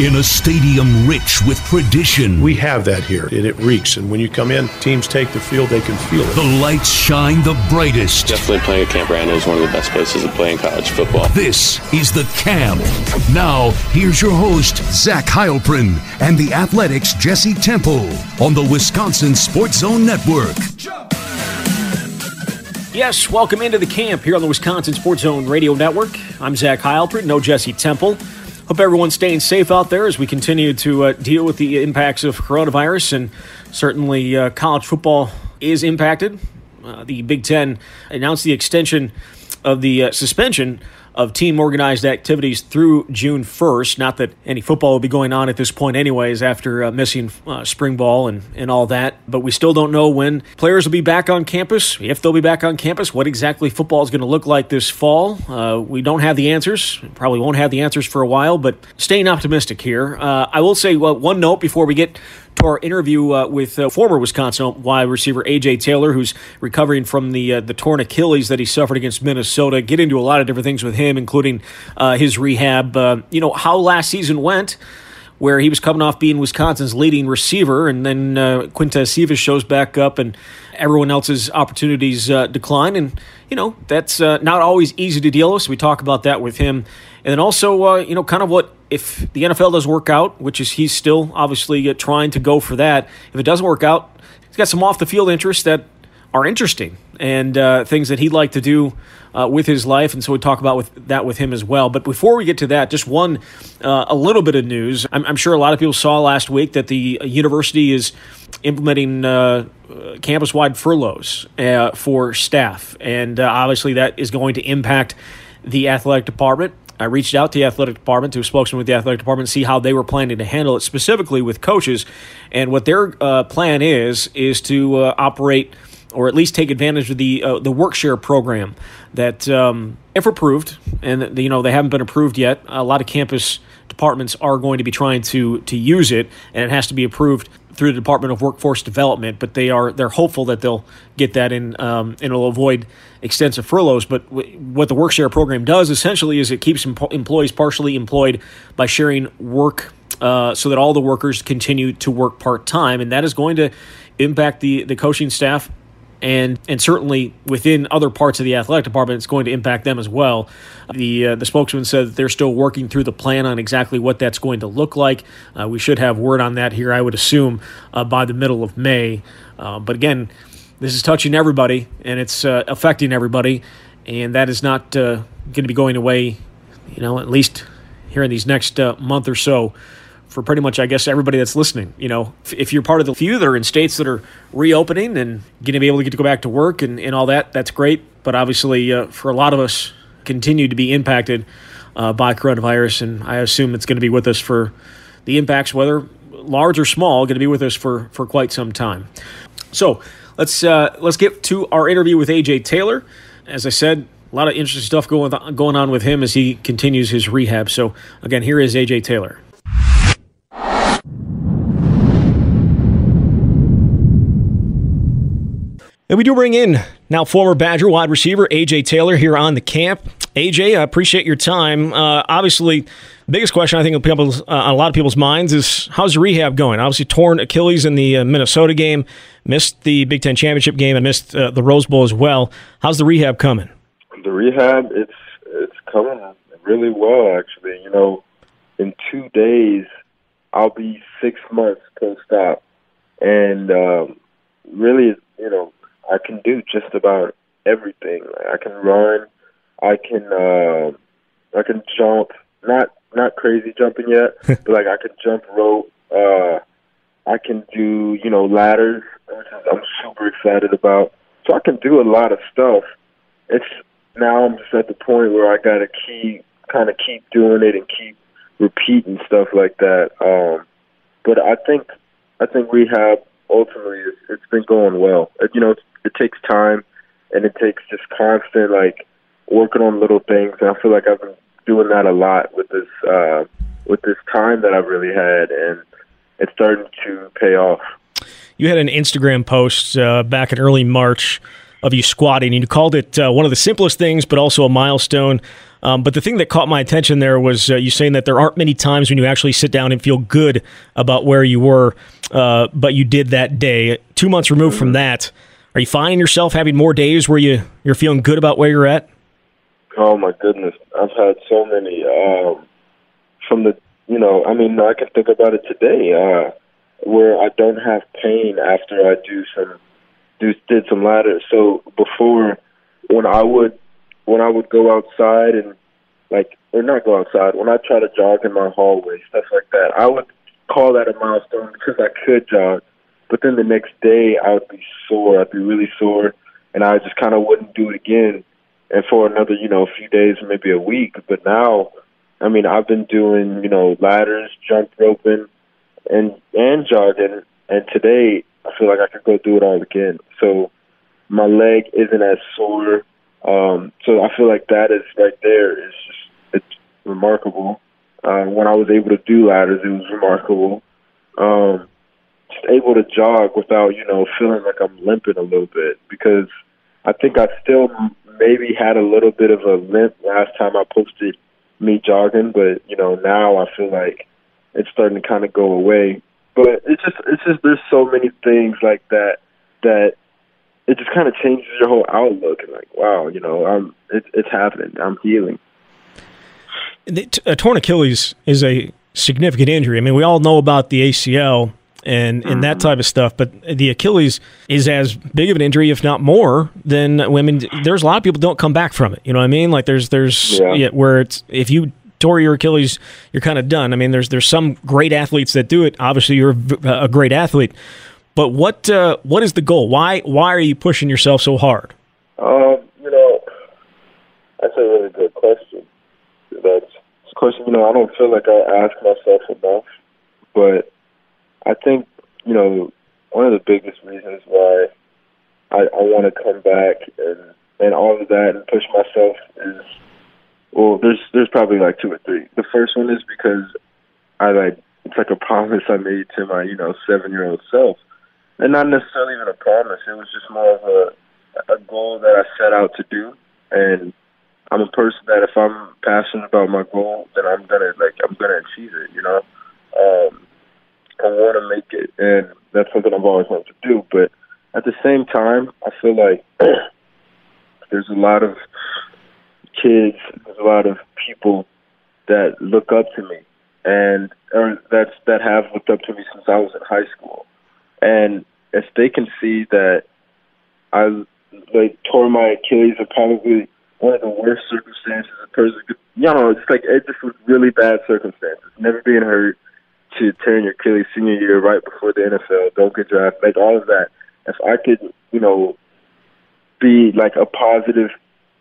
in a stadium rich with tradition. We have that here, and it reeks. And when you come in, teams take the field, they can feel it. The lights shine the brightest. Definitely playing at Camp Randall is one of the best places to play in college football. This is the Camp. Now, here's your host, Zach Heilprin, and the Athletic's Jesse Temple on the Wisconsin Sports Zone Network. Yes, welcome into the camp here on the Wisconsin Sports Zone Radio Network. I'm Zach Heilprin, no Jesse Temple. Hope everyone's staying safe out there as we continue to uh, deal with the impacts of coronavirus, and certainly uh, college football is impacted. Uh, the Big Ten announced the extension of the uh, suspension of team organized activities through June 1st. Not that any football will be going on at this point, anyways, after uh, missing uh, spring ball and, and all that. But we still don't know when players will be back on campus, if they'll be back on campus, what exactly football is going to look like this fall. Uh, we don't have the answers. Probably won't have the answers for a while, but staying optimistic here. Uh, I will say well, one note before we get to our interview uh, with uh, former Wisconsin wide receiver AJ Taylor, who's recovering from the uh, the torn Achilles that he suffered against Minnesota. Get into a lot of different things with him, including uh, his rehab. Uh, you know how last season went. Where he was coming off being Wisconsin's leading receiver, and then uh, Quintez Cephus shows back up, and everyone else's opportunities decline. And, you know, that's not always easy to deal with. So we talk about that with him and then also, uh, you know, kind of what if the NFL does work out, which is he's still obviously uh, trying to go for that. If it doesn't work out, he's got some off the field interests that are interesting and uh, things that he'd like to do uh, with his life, and so we talk about with that with him as well. But before we get to that, just one uh, a little bit of news. I'm, I'm, sure a lot of people saw last week that the university is implementing uh, campus-wide furloughs uh, for staff, and uh, obviously that is going to impact the athletic department. I reached out to the athletic department, to a spokesman with the athletic department, to see how they were planning to handle it specifically with coaches. And what their uh, plan is, is to uh, operate or at least take advantage of the uh, the workshare program that, um, if approved, and you know they haven't been approved yet, a lot of campus departments are going to be trying to to use it, and it has to be approved through the Department of Workforce Development, but they are they're hopeful that they'll get that in um, and it'll avoid extensive furloughs. But w- what the workshare program does essentially is it keeps em- employees partially employed by sharing work. Uh, so that all the workers continue to work part time, and that is going to impact the the coaching staff and and certainly within other parts of the athletic department, it's going to impact them as well. The uh, the spokesman said that they're still working through the plan on exactly what that's going to look like. Uh, we should have word on that here, I would assume, uh, by the middle of May. Uh, but again, this is touching everybody and it's uh, affecting everybody, and that is not uh, going to be going away. You know, at least here in these next month or so for pretty much, I guess, everybody that's listening. You know, if you're part of the few that are in states that are reopening and going to be able to get to go back to work and, and all that, that's great. But obviously, uh, for a lot of us, continue to be impacted uh, by coronavirus, and I assume it's going to be with us for the impacts, whether large or small, going to be with us for for quite some time. So let's uh, let's get to our interview with AJ Taylor. As I said, a lot of interesting stuff going going on with him as he continues his rehab. So again, here is AJ Taylor. And we do bring in now former Badger wide receiver AJ Taylor here on the camp. AJ, I appreciate your time. Uh, obviously, biggest question I think on, people's, uh, on a lot of people's minds is how's your rehab going? Obviously, torn Achilles in the uh, Minnesota game, missed the Big Ten championship game, and missed uh, the Rose Bowl as well. How's the rehab coming? The rehab, it's it's coming really well actually. You know, in two days, I'll be six months post op, and um, really, you know I can do just about everything. I can run. I can uh, I can jump. Not not crazy jumping yet, but like I can jump rope. Uh, I can do you know ladders, which I'm super excited about. So I can do a lot of stuff. It's now I'm just at the point where I gotta keep kind of keep doing it and keep repeating stuff like that. Um, but I think I think rehab ultimately it's, it's been going well. You know, it's it takes time and it takes just constant like working on little things and I feel like I've been doing that a lot with this uh with this time that I've really had and it's starting to pay off. You had an Instagram post uh, back in early March of you squatting and you called it uh, one of the simplest things but also a milestone Um, but the thing that caught my attention there was uh, you saying that there aren't many times when you actually sit down and feel good about where you were, uh, but you did that day. Two months removed from that, are you finding yourself having more days where you you're feeling good about where you're at? Oh my goodness, I've had so many. Um, from the, you know, I mean, I can think about it today, uh, where I don't have pain after I do some, do did some ladders. So before, when I would, when I would go outside and like, or not go outside, when I try to jog in my hallway, stuff like that, I would call that a milestone because I could jog. But then the next day, I would be sore. I'd be really sore, and I just kind of wouldn't do it again. And for another, you know, a few days, maybe a week. But now, I mean, I've been doing, you know, ladders, jump roping, and and jogging. And today, I feel like I could go do it all again. So my leg isn't as sore. Um, so I feel like that is right there. It's just it's remarkable. Uh, when I was able to do ladders, it was remarkable. Um, just able to jog without, you know, feeling like I'm limping a little bit because I think I still maybe had a little bit of a limp last time I posted me jogging, but you know, now I feel like it's starting to kind of go away. But it's just, it's just, there's so many things like that that it just kind of changes your whole outlook. And like, wow, you know, I'm, it, it's happening. I'm healing. A torn Achilles is a significant injury. I mean, we all know about the ACL and and mm-hmm. that type of stuff. But the Achilles is as big of an injury, if not more, than I mean. There's a lot of people don't come back from it. You know what I mean? Like there's there's yeah. Yeah, where it's if you tore your Achilles, you're kind of done. I mean, there's there's some great athletes that do it. Obviously, you're a great athlete. But what uh, what is the goal? Why why are you pushing yourself so hard? Um, you know, that's a really good question. That's a question. You know, I don't feel like I ask myself enough, but I think you know one of the biggest reasons why I, I want to come back and and all of that and push myself is well, there's there's probably like two or three. The first one is because I like it's like a promise I made to my you know seven year old self, and not necessarily even a promise. It was just more of a a goal that I set out to do, and I'm a person that if I'm passionate about my goal, then I'm gonna like I'm gonna achieve it. You know. Um, I want to make it, and that's something I've always wanted to do. But at the same time, I feel like there's a lot of kids, there's a lot of people that look up to me, and or that's that have looked up to me since I was in high school, and if they can see that I like tore my Achilles in probably one of the worst circumstances a person could, you know, it's like it just was really bad circumstances. Never being hurt, to turn your Achilles senior year right before the NFL, don't get drafted, like all of that. If I could, you know, be like a positive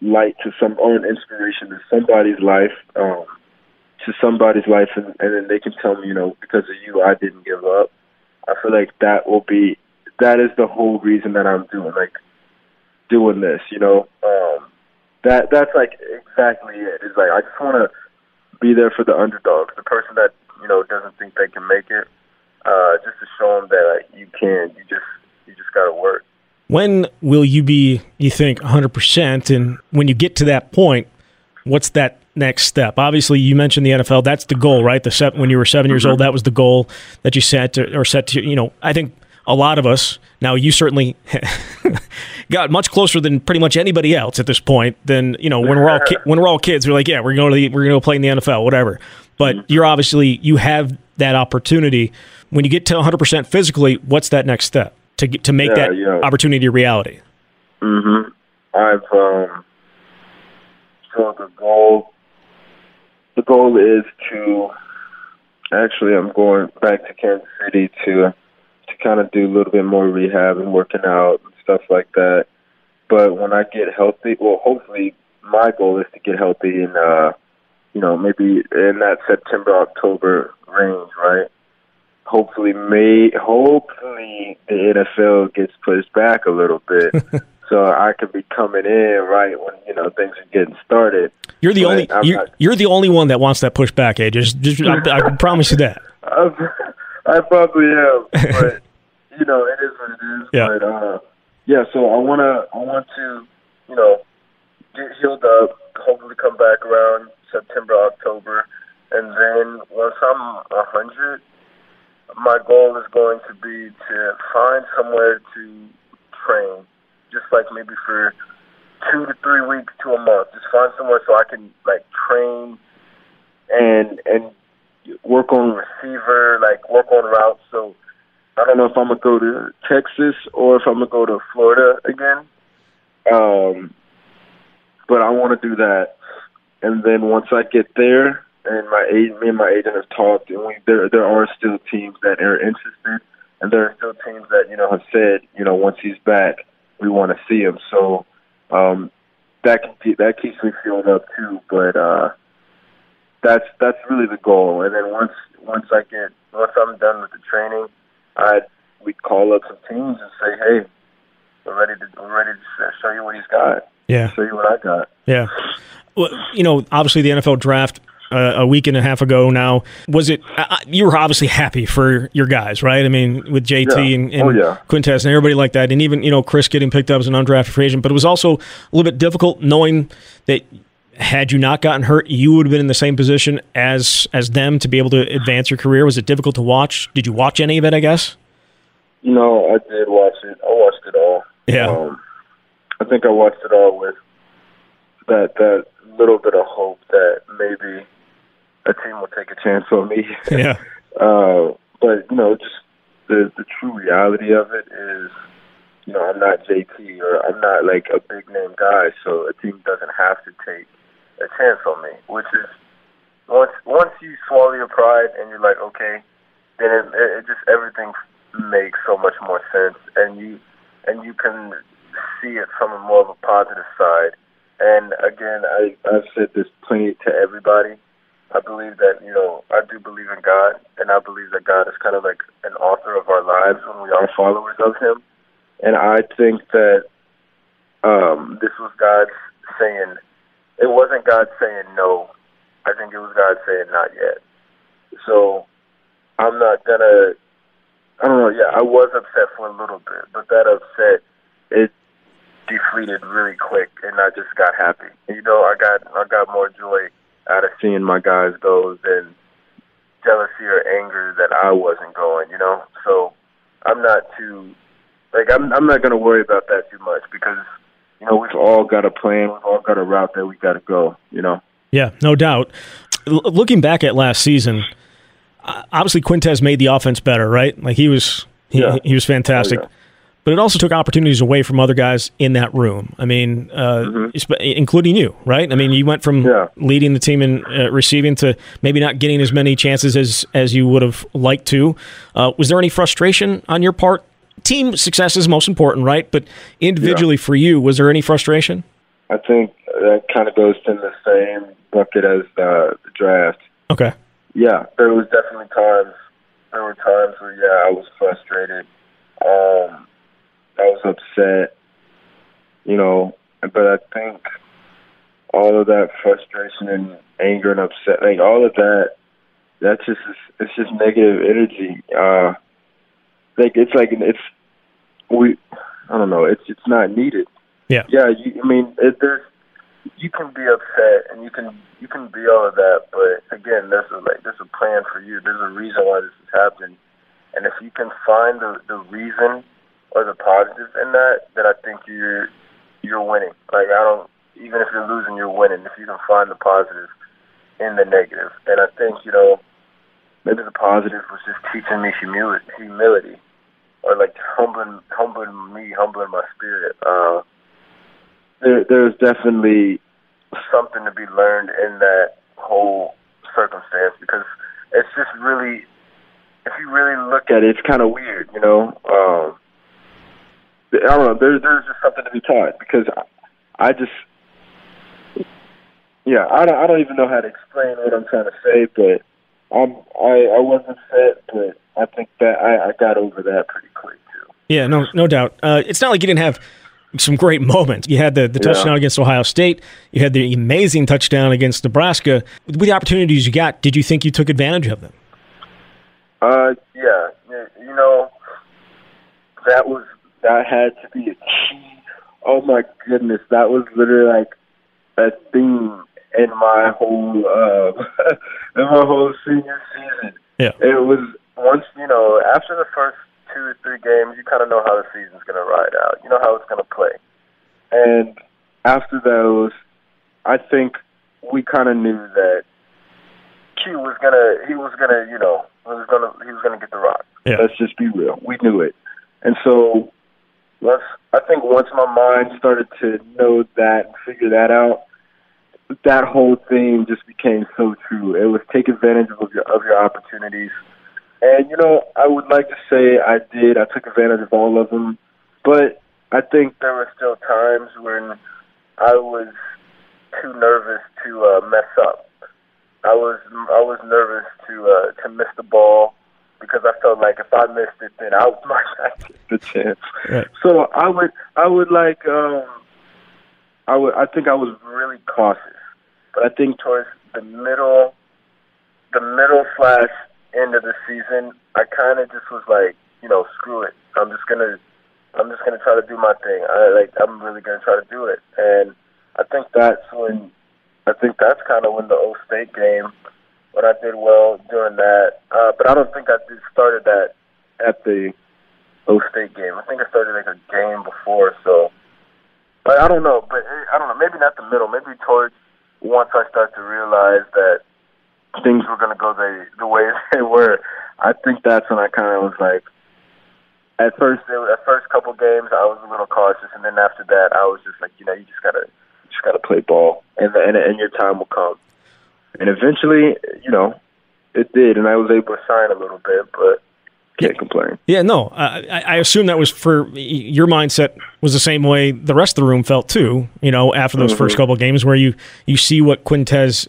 light to some or an inspiration to somebody's life, um, to somebody's life, and, and then they can tell me, you know, because of you, I didn't give up. I feel like that will be that is the whole reason that I'm doing like doing this. You know, um, that that's like exactly it. It's like I just want to be there for the underdog, the person that you know doesn't think they can make it, uh, just to show them that like, you can. You just you just got to work. When will you be? You think 100 percent? And when you get to that point, what's that next step? Obviously, you mentioned the NFL. That's the goal, right? The set when you were 7 mm-hmm. years old, that was the goal that you set to, or set to. You know, I think a lot of us now. You certainly got much closer than pretty much anybody else at this point. Than you know when we're all ki- when we're all kids, we're like, yeah, we're going to the, we're going to play in the NFL, whatever. But mm-hmm. you're obviously you have that opportunity. When you get to 100% physically, what's that next step to get, to make yeah, that yeah. opportunity a reality? Mhm. I've um so the goal the goal is to actually I'm going back to Kansas City to to kind of do a little bit more rehab and working out and stuff like that. But when I get healthy, well, hopefully my goal is to get healthy and uh you know, maybe in that September October range, right? Hopefully, may hopefully the NFL gets pushed back a little bit, so I could be coming in right when you know things are getting started. You're the but only you're, not, you're, the only one that wants that pushback, eh? Just, just I, I can promise you that. I, probably am, but you know, it is what it is. Yeah. But uh, yeah, so I wanna I want to you know get healed up, hopefully come back around September, October, and then once I'm a hundred, my goal is going to be to find somewhere to train, just like maybe for two to three weeks to a month. Just find somewhere so I can like train and and work on receiver, like work on routes. So I don't know if I'm gonna go to Texas or if I'm gonna go to Florida again. Um, but I want to do that, and then once I get there, and my agent, me and my agent have talked, and we there there are still teams that are interested, and there are still teams that you know have said, you know, once he's back, we want to see him. So um, that that keeps me filled up too. But uh, that's that's really the goal. And then once once I get once I'm done with the training, I we'd call up some teams and say, hey, we're ready to we're ready to show you what he's got. Yeah, show you what I got. Yeah. Well, you know, obviously the NFL draft uh, a week and a half ago now. Was it? Uh, you were obviously happy for your guys, right? I mean, with JT Yeah. and, and Oh, yeah. Quintez and everybody like that, and even you know Chris getting picked up as an undrafted free agent. But it was also a little bit difficult knowing that had you not gotten hurt, you would have been in the same position as as them to be able to advance your career. Was it difficult to watch? Did you watch any of it? I guess. Know, I did watch it. I watched it all. Yeah. Um, I think I watched it all with that that little bit of hope that maybe a team will take a chance on me. Yeah. Uh, but you know, just the the true reality of it is, you know, I'm not JT or I'm not like a big name guy, so a team doesn't have to take a chance on me. Which is once once you swallow your pride and you're like, okay, then it, it, just everything makes so much more sense, and you and you can see it from a more of a positive side. And again, I I've said this plenty to everybody. I believe that you know I do believe in God, and I believe that God is kind of like an author of our lives when we are followers of Him. And I think that um, this was God saying it wasn't God saying no. I think it was God saying not yet. So I'm not gonna. I don't know. Yeah, I was upset for a little bit, but that upset it deflated really quick, and I just got happy. You know, I got I got more joy out of seeing my guys go than jealousy or anger that I wasn't going. You know, so I'm not too like I'm I'm not gonna worry about that too much because you know we've all got a plan, we've all got a route that we got to go. You know. Yeah, no doubt. L- looking back at last season, obviously Quintez made the offense better, right? Like he was, he, Yeah. he was fantastic. Oh, yeah. But it also took opportunities away from other guys in that room. I mean, uh, espe- including you, right? I mean, you went from Mm-hmm. Yeah. leading the team in uh, receiving to maybe not getting as many chances as as you would have liked to. Uh, was there any frustration on your part? Team success is most important, right? But individually for you, was there any frustration? I think that kind of goes in the same bucket as the, the draft. Okay. Yeah, there was definitely times. There were times where yeah, I was frustrated. Um, I was upset. You know, but I think all of that frustration and anger and upset, like all of that, that's just it's just negative energy. Uh, like it's like it's we, I don't know, it's it's not needed. Yeah. Yeah, you, I mean, it, there's you can be upset and you can you can be all of that, but again, there's a like there's a plan for you. There's a reason why this is happening, and if you can find the the reason or the positive in that, then I think you're you're winning. Like I don't even if you're losing, you're winning. If you can find the positive in the negative, and I think you know maybe the positive was just teaching me humility, humility, or like humbling humbling me, humbling my spirit. Uh, there, there's definitely something to be learned in that whole circumstance because it's just really, if you really look at it, it's kind of weird, you know. Um, I don't know. There, there's just something to be taught because I, I just, yeah, I don't, I don't even know how to explain what I'm trying to say, but I'm, I, I wasn't upset, but I think that I, I got over that pretty quick too. Yeah, no, no doubt. Uh, it's not like you didn't have some great moments. You had the, the Yeah. touchdown against Ohio State. You had the amazing touchdown against Nebraska. With the opportunities you got, did you think you took advantage of them? Uh, yeah, yeah, you know, that was that had to be a key. Oh my goodness, that was literally like a theme in my whole uh, in my whole senior season. Yeah. It was once you know after the first two or three games, you kind of know how the season's going to ride out. You know how it's going to play, and after those, I think we kind of knew that Q was gonna he was gonna you know was gonna he was gonna get the rock. Yeah. Let's just be real. We knew it, and so once I think once my mind started to know that and figure that out, that whole thing just became so true. It was take advantage of your of your opportunities, and you know I would like to say I did. I took advantage of all of them, but I think there were still times when I was too nervous to uh, mess up. I was I was nervous to uh, to miss the ball because I felt like if I missed it, then I might not get the chance. Right. So I would I would like um I would I think I was really cautious, but I think towards the middle the middle slash end of the season, I kind of just was like, you know, screw it. I'm just gonna I'm just gonna try to do my thing. I like I'm really gonna try to do it, and I think that's when I think that's kind of when the O State game when I did well during that. Uh, but I don't think I did started that at the O State game. I think I started like a game before. So, but I don't know. But eh, I don't know. Maybe not the middle. Maybe towards once I start to realize that things were going to go the the way they were. I think that's when I kind of was like. At first, it, at first couple games, I was a little cautious, and then after that, I was just like, you know, you just gotta, you just gotta play ball, and and and your time will come. And eventually, you know, it did, and I was able to shine a little bit, but can't complain. Yeah, no, I, I I assume that was for your mindset was the same way the rest of the room felt too. You know, after those first couple of games where you you see what Quintez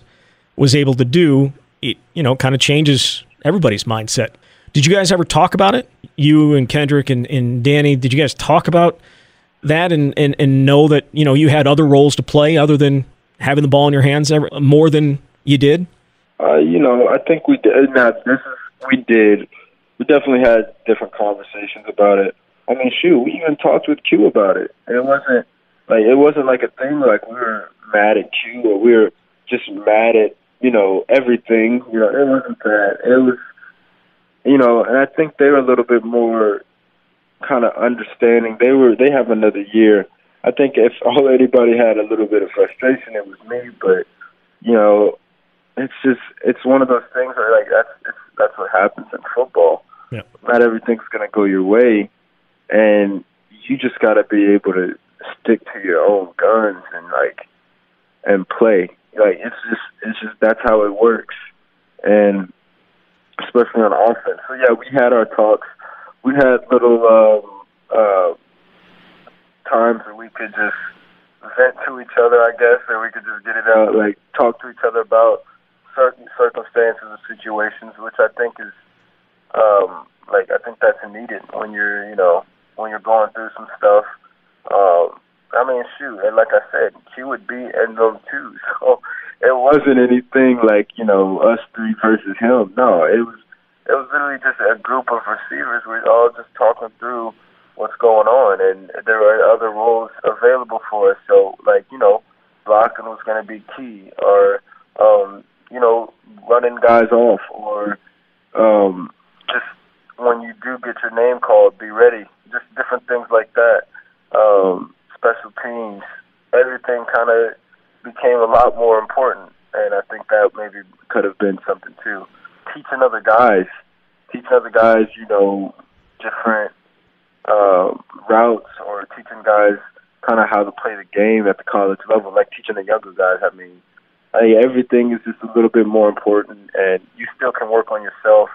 was able to do, it you know kind of changes everybody's mindset. Did you guys ever talk about it? You and Kendrick and, and Danny, did you guys talk about that and, and, and know that you know you had other roles to play other than having the ball in your hands ever, more than you did? Uh, you know, I think we did. Now, this is we did. We definitely had different conversations about it. I mean, shoot, we even talked with Q about it, it wasn't like it wasn't like a thing like we were mad at Q or we were just mad at you know everything. You know, it wasn't that. It was, you know, and I think they were a little bit more kind of understanding. They were they have another year. I think if all anybody had a little bit of frustration, it was me. But you know, it's just it's one of those things where like that's it's, that's what happens in football. Yeah. Not everything's gonna go your way, and you just gotta be able to stick to your own guns and like and play. Like it's just it's just that's how it works, and especially on offense. So yeah, we had our talks. We had little um, uh, times where we could just vent to each other, I guess, or we could just get it out, like talk to each other about certain circumstances or situations, which I think is, um, like I think that's needed when you're, you know, when you're going through some stuff. Um, I mean, shoot, and like I said, Q would be in them too, so it wasn't anything like you know us three versus him. No, it was it was literally just a group of receivers. We're all just talking through what's going on, and there are other roles available for us. So, like you know, blocking was going to be key, or um, you know, running guys off, or um, when you do get your name called, be ready. Just different things like that. Um, special teams, everything kind of became a lot more important, and I think that maybe could have been something too. Teaching other guys, teaching other guys, you know, different uh, routes, or teaching guys kind of how to play the game at the college level, like teaching the younger guys. I mean, I, everything is just a little bit more important, and you still can work on yourself,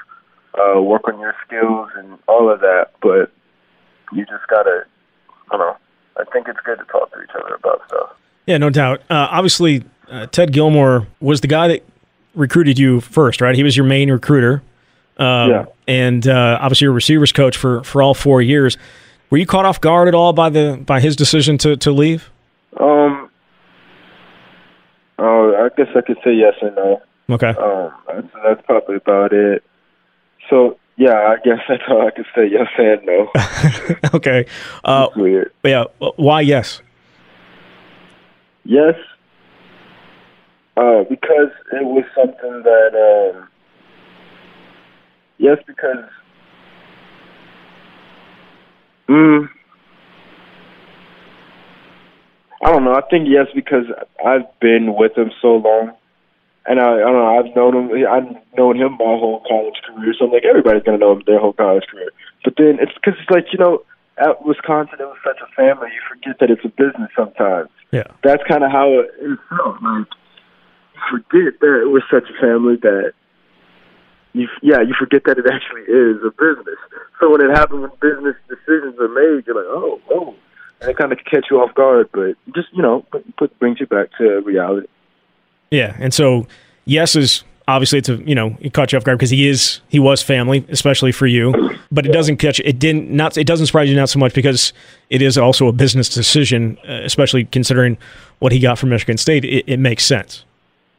uh, work on your skills, and all of that. But you just gotta, I don't know. I think it's good to talk to each other about stuff. Yeah, no doubt. Uh, obviously, uh, Ted Gilmore was the guy that recruited you first, right? He was your main recruiter. Um, Yeah. And uh, obviously, your receivers coach for, for all four years. Were you caught off guard at all by the by his decision to, to leave? Um, oh, I guess I could say yes and no. Okay. Um, that's, that's probably about it. So yeah, I guess that's all I could say. Yes and no. okay. Uh, weird. yeah. Why yes? Yes, Uh, because it was something that, um, yes, because, mm, I don't know. I think yes because I've been with him so long, and I, I don't know. I've known him. I've known him my whole college career, so I'm like everybody's gonna know him their whole college career. But then it's because it's like you know, at Wisconsin it was such a family. You forget that it's a business sometimes. Yeah, that's kind of how it, it felt. Like you forget that it was such a family that you yeah you forget that it actually is a business. So when it happens, when business decisions are made, you're like, oh, oh and it kind of catch you off guard, but just you know, put, put brings you back to reality. Yeah, and so yes is obviously it's a you know it caught you off guard because he is he was family, especially for you. But it doesn't catch it didn't not it doesn't surprise you not so much because it is also a business decision, uh, especially considering what he got from Michigan State. It, it makes sense.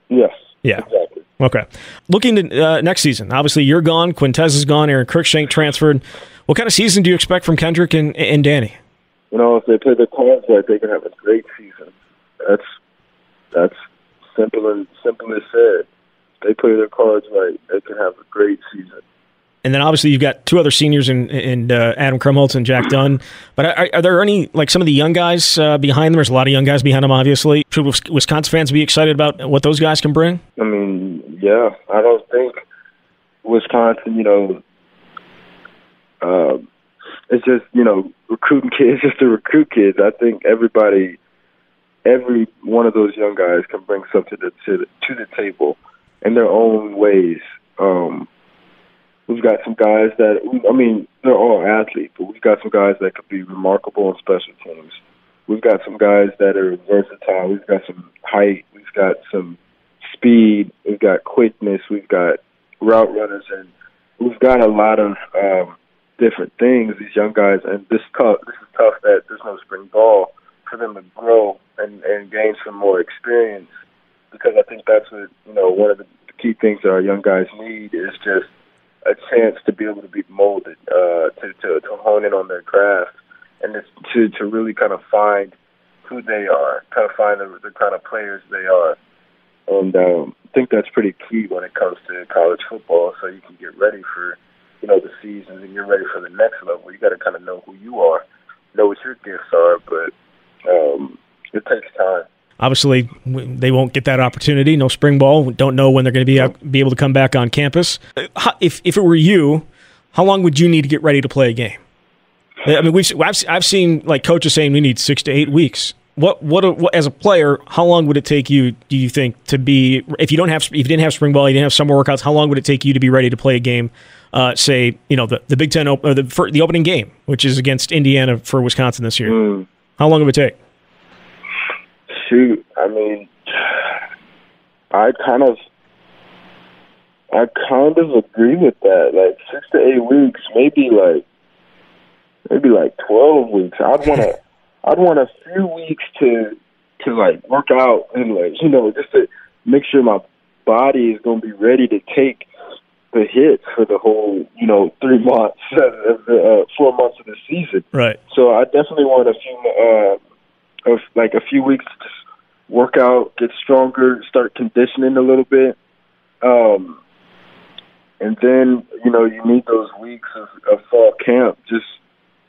Yes. Yeah. Exactly. Okay. Looking to uh, next season, obviously you're gone. Quintez is gone. Aaron Cruikshank transferred. What kind of season do you expect from Kendrick and, and Danny? You know, if they play their cards right, they can have a great season. That's that's simple and simple as said. They play their cards right, they can have a great season. And then obviously you've got two other seniors in, in uh, Adam Krumholz and Jack Dunn. But are, are, there any like some of the young guys uh, behind them? There's a lot of young guys behind them. Obviously, should Wisconsin fans be excited about what those guys can bring? I mean, yeah, I don't think Wisconsin, you know, uh, it's just you know recruiting kids just to recruit kids. I think everybody, every one of those young guys can bring something to the, to the table in their own ways. Um, we've got some guys that I mean they're all athletes, but we've got some guys that could be remarkable in special teams. We've got some guys that are versatile. We've got some height. We've got some speed. We've got quickness. We've got route runners, and we've got a lot of um, different things. These young guys, and this tough. This is tough that there's no spring ball for them to grow and and gain some more experience. Because I think that's what you know. One of the key things that our young guys need is just a chance to be able to be molded, uh, to, to to hone in on their craft, and to to really kind of find who they are, kind of find the, the kind of players they are. And um, I think that's pretty key when it comes to college football, so you can get ready for you know the seasons and you're ready for the next level. You got to kind of know who you are, know what your gifts are, but um, it takes time. Obviously, they won't get that opportunity. No spring ball. We don't know when they're going to be out, be able to come back on campus. If if it were you, how long would you need to get ready to play a game? I mean, we've I've, I've seen like coaches saying we need six to eight weeks. What, what, what as a player, how long would it take you? Do you think to be if you don't have if you didn't have spring ball, you didn't have summer workouts? How long would it take you to be ready to play a game uh, say, you know, the, the Big Ten, op- or the, for the opening game, which is against Indiana for Wisconsin this year. Mm. How long would it take? Shoot, I mean, I kind of, I kind of agree with that. Like six to eight weeks, maybe like, maybe like twelve weeks. I'd want to, I'd want a few weeks to, to like work out and like, you know, just to make sure my body is going to be ready to take the hit for the whole, you know, three months, uh, four months of the season. Right. So I definitely want a few, uh, like a few weeks to work out, get stronger, start conditioning a little bit, um, and then you know you need those weeks of, of fall camp just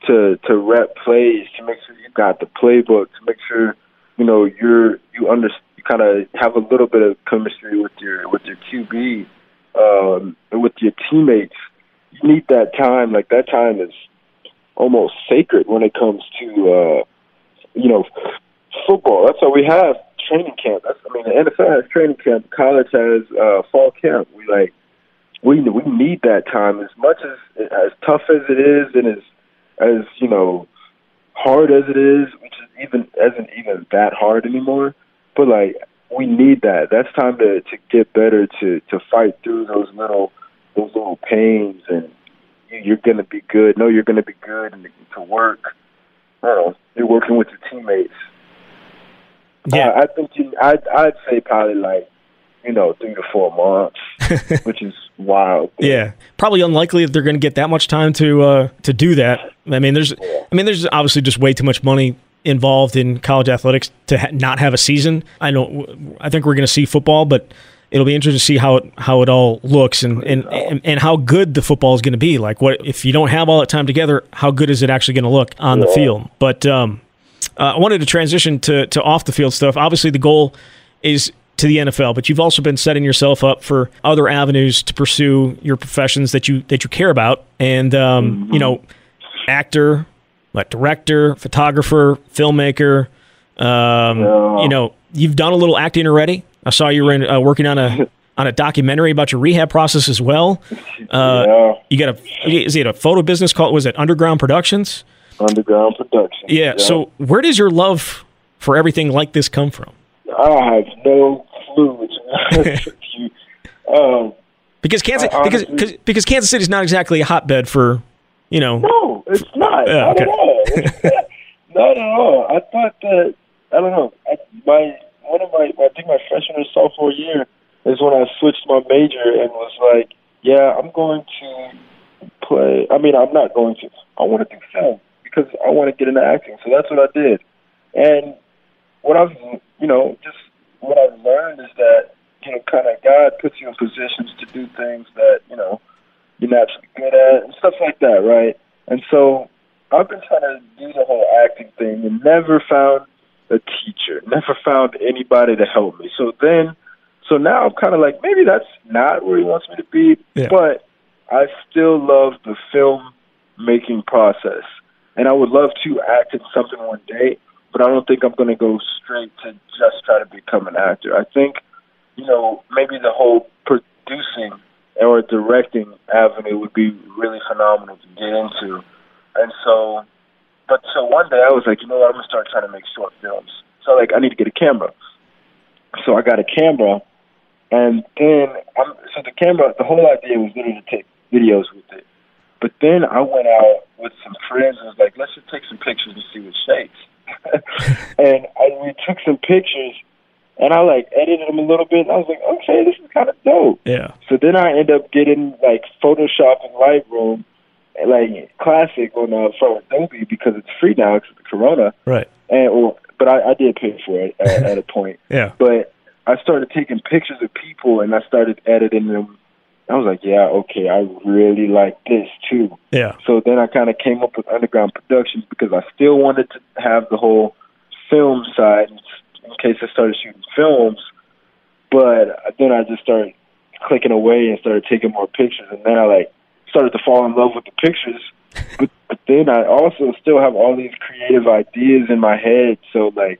to to rep plays, to make sure you got the playbook, to make sure you know you're you under you kind of have a little bit of chemistry with your with your QB um, and with your teammates, you need that time. Like that time is almost sacred when it comes to uh, you know football. That's why we have training camp. That's, I mean, the NFL has training camp. College has uh, fall camp. We like we we need that time as much as as tough as it is, and as as you know hard as it is, which is even isn't even that hard anymore. But like we need that. That's time to to get better to to fight through those little those little pains, and you're gonna be good. No, you're gonna be good, and to work. I don't know. You're working with your teammates. Yeah, uh, I think you, I'd I'd say probably like you know three to four months, which is wild. Yeah, probably unlikely that they're going to get that much time to uh, to do that. I mean, there's, I mean, there's obviously just way too much money involved in college athletics to ha- not have a season. I don't. I think we're going to see football, but it'll be interesting to see how it how it all looks and and, and, and how good the football is going to be. Like, what if you don't have all that time together? How good is it actually going to look on the field? But um, uh, I wanted to transition to to off the field stuff. Obviously, the goal is to the NFL, but you've also been setting yourself up for other avenues to pursue your professions that you that you care about, and um, mm-hmm. you know, actor, like director, photographer, filmmaker. Um, yeah. You know, you've done a little acting already. I saw you were in, uh, working on a on a documentary about your rehab process as well. Uh, yeah. You got a is it a photo business called was it Underground Productions? Underground Productions. Yeah. yeah. So where does your love for everything like this come from? I have no clue. um, because Kansas honestly, because because Kansas City is not exactly a hotbed for you know. No, it's not. Yeah, not okay. at all. not at all. I thought that I don't know. I, my one of my I think my freshman or sophomore year is when I switched my major and was like, yeah, I'm going to play. I mean, I'm not going to. I want to do film because I want to get into acting. So that's what I did. And what I've, you know, just what I've learned is that, you know, kind of God puts you in positions to do things that, you know, you're naturally good at and stuff like that, right? And so I've been trying to do the whole acting thing and never found a teacher, never found anybody to help me. So then, so now I'm kind of like, maybe that's not where he wants me to be, yeah. but I still love the film making process. And I would love to act in something one day, but I don't think I'm going to go straight to just try to become an actor. I think, you know, maybe the whole producing or directing avenue would be really phenomenal to get into. And so but so one day I was like, you know what, I'm gonna start trying to make short films. So like I need to get a camera. So I got a camera, and then I'm so the camera. The whole idea was literally to take videos with it. But then I went out with some friends and was like, let's just take some pictures and see what shakes. and I, we took some pictures, and I like edited them a little bit. And I was like, okay, this is kind of dope. Yeah. So then I end up getting like Photoshop and Lightroom like classic on uh, from Adobe because it's free now because of the Corona. Right. And well, but I, I did pay for it at, at a point. Yeah. But I started taking pictures of people and I started editing them. I was like, yeah, okay, I really like this too. Yeah. So then I kind of came up with Underground Productions because I still wanted to have the whole film side in case I started shooting films. But then I just started clicking away and started taking more pictures, and then I like started to fall in love with the pictures. But, but then I also still have all these creative ideas in my head. So like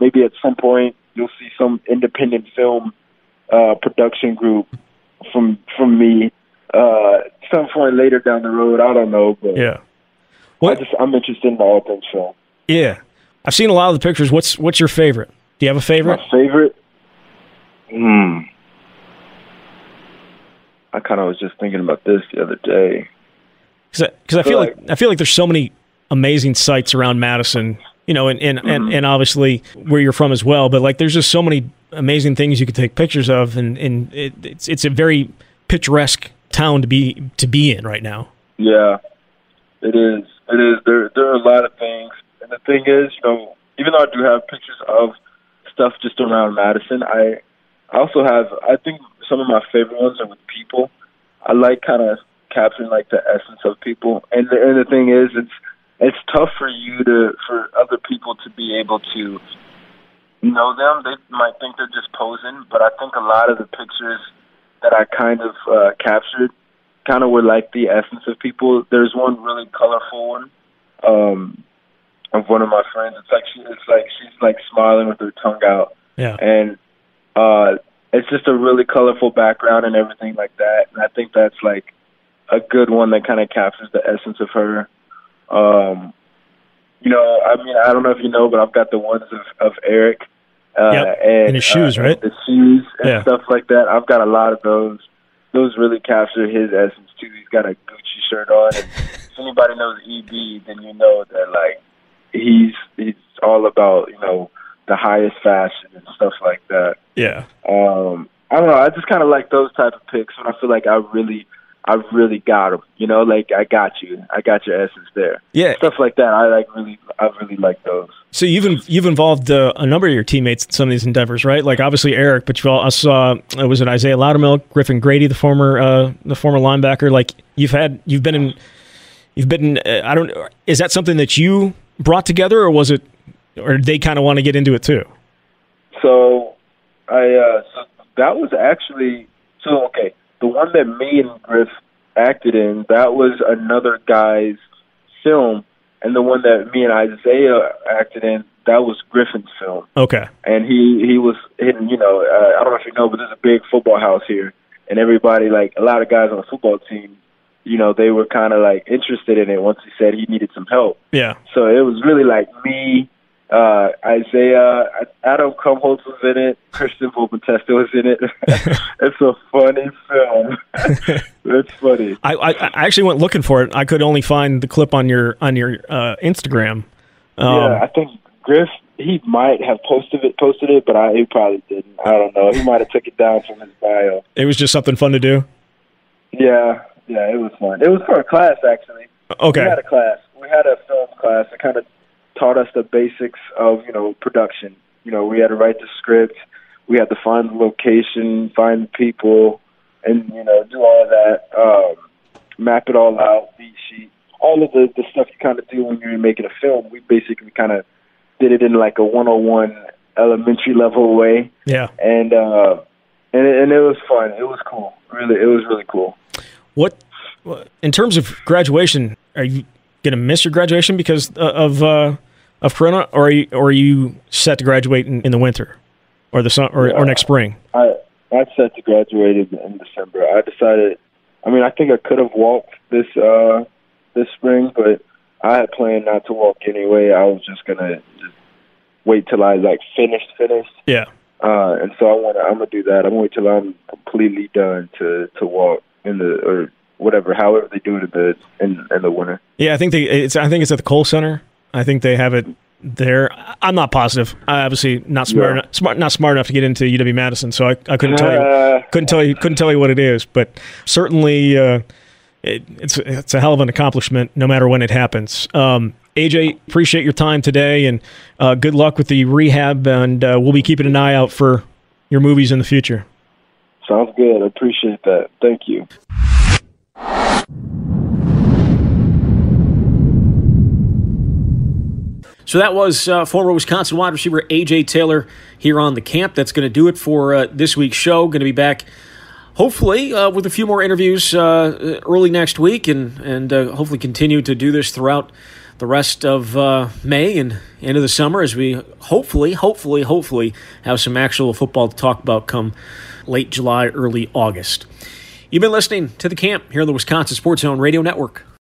maybe at some point you'll see some independent film uh, production group from from me. Uh, some point later down the road, I don't know, but yeah, what? I just I'm interested in all things film. Yeah, I've seen a lot of the pictures. What's what's your favorite? Do you have a favorite? My favorite. Hmm. I kind of was just thinking about this the other day. Because I, I, feel like, like, I feel like there's so many amazing sites around Madison, you know, and and, mm-hmm. and, and obviously where you're from as well. But like, there's just so many amazing things you could take pictures of, and and it, it's it's a very picturesque town to be to be in right now. Yeah, it is. It is. There there are a lot of things, and the thing is, you know, even though I do have pictures of stuff just around Madison, I I also have. I think some of my favorite ones are with people. I like kind of capturing like the essence of people, and the, and the thing is, it's it's tough for you to for other people to be able to know them. They might think they're just posing, but I think a lot of the pictures that I kind of uh, captured kind of were like the essence of people. There's one really colorful one um, of one of my friends. It's like she, it's like she's like smiling with her tongue out. Yeah. And uh, it's just a really colorful background and everything like that. And I think that's like a good one that kind of captures the essence of her. Um, you know, I mean, I don't know if you know, but I've got the ones of, of Eric. Uh, yep. and, and his shoes, uh, right? The shoes and yeah. stuff like that. I've got a lot of those. Those really capture his essence too. He's got a Gucci shirt on. And if anybody knows EB, then you know that like he's he's all about you know the highest fashion and stuff like that. Yeah. Um, I don't know. I just kind of like those type of picks when I feel like I really, I really got them. You know, like I got you. I got your essence there. Yeah. Stuff like that. I like really, I really like those. So you've you've involved uh, a number of your teammates in some of these endeavors, right? Like obviously Eric, but you all I saw uh, was it Isaiah Loudermilk, Griffin Grady, the former uh, the former linebacker. Like you've had you've been in you've been uh, I don't is that something that you brought together, or was it or they kind of want to get into it too? So I uh, so that was actually so okay. The one that me and Griff acted in that was another guy's film and the one that me and Isaiah acted in, that was Griffin's film. Okay. And he he was hidden. You know, uh, I don't know if you know, but there's a big football house here, and everybody like a lot of guys on the football team. You know, they were kind of like interested in it once he said he needed some help. Yeah. So it was really like me, uh, Isaiah, Adam Krumholz was in it, Christian Volpentesta was in it. it's a funny film. it's funny. I, I, I actually went looking for it. I could only find the clip on your on your uh, Instagram. Um, yeah, I think Griff he might have posted it posted it, but I, he probably didn't. I don't know. He might have took it down from his bio. It was just something fun to do. Yeah, yeah, it was fun. It was for a class actually. Okay. We had a class. We had a film class. It kind of taught us the basics of you know production. You know, we had to write the script, we had to find the location, find the people, and you know do all of that, um, map it all out, beat sheet, all of the the stuff you kind of do when you're making a film. We basically kind of did it in like a 101 elementary level way. Yeah, and uh, and and it was fun. It was cool. Really, it was really cool. What in terms of graduation? Are you going to miss your graduation because uh, of uh, of Corona, or are you, or are you set to graduate in, in the winter, or the sun, or, yeah, or next spring? I I set to graduate in, in December. I decided. I mean, I think I could have walked this uh, this spring, but I had planned not to walk anyway. I was just gonna just wait till I like finished finished. Yeah. Uh, and so I want to. I'm gonna do that. I'm gonna wait till I'm completely done to to walk in the or whatever, however they do it in the in, in the winter. Yeah, I think they. It's I think it's at the Kohl Center. I think they have it there. I'm not positive. I obviously not smart, yeah. enough, smart, not smart enough to get into UW Madison, so I, I couldn't tell you, uh, couldn't tell you, couldn't tell you what it is. But certainly, uh, it, it's it's a hell of an accomplishment, no matter when it happens. Um, AJ, appreciate your time today, and uh, good luck with the rehab. And uh, we'll be keeping an eye out for your movies in the future. Sounds good. I appreciate that. Thank you. So that was uh, former Wisconsin wide receiver A.J. Taylor here on the camp. That's going to do it for uh, this week's show. Going to be back, hopefully, uh, with a few more interviews uh, early next week, and and uh, hopefully continue to do this throughout the rest of uh, May and into the summer as we hopefully, hopefully, hopefully have some actual football to talk about come late July, early August. You've been listening to the camp here on the Wisconsin Sports Zone Radio Network.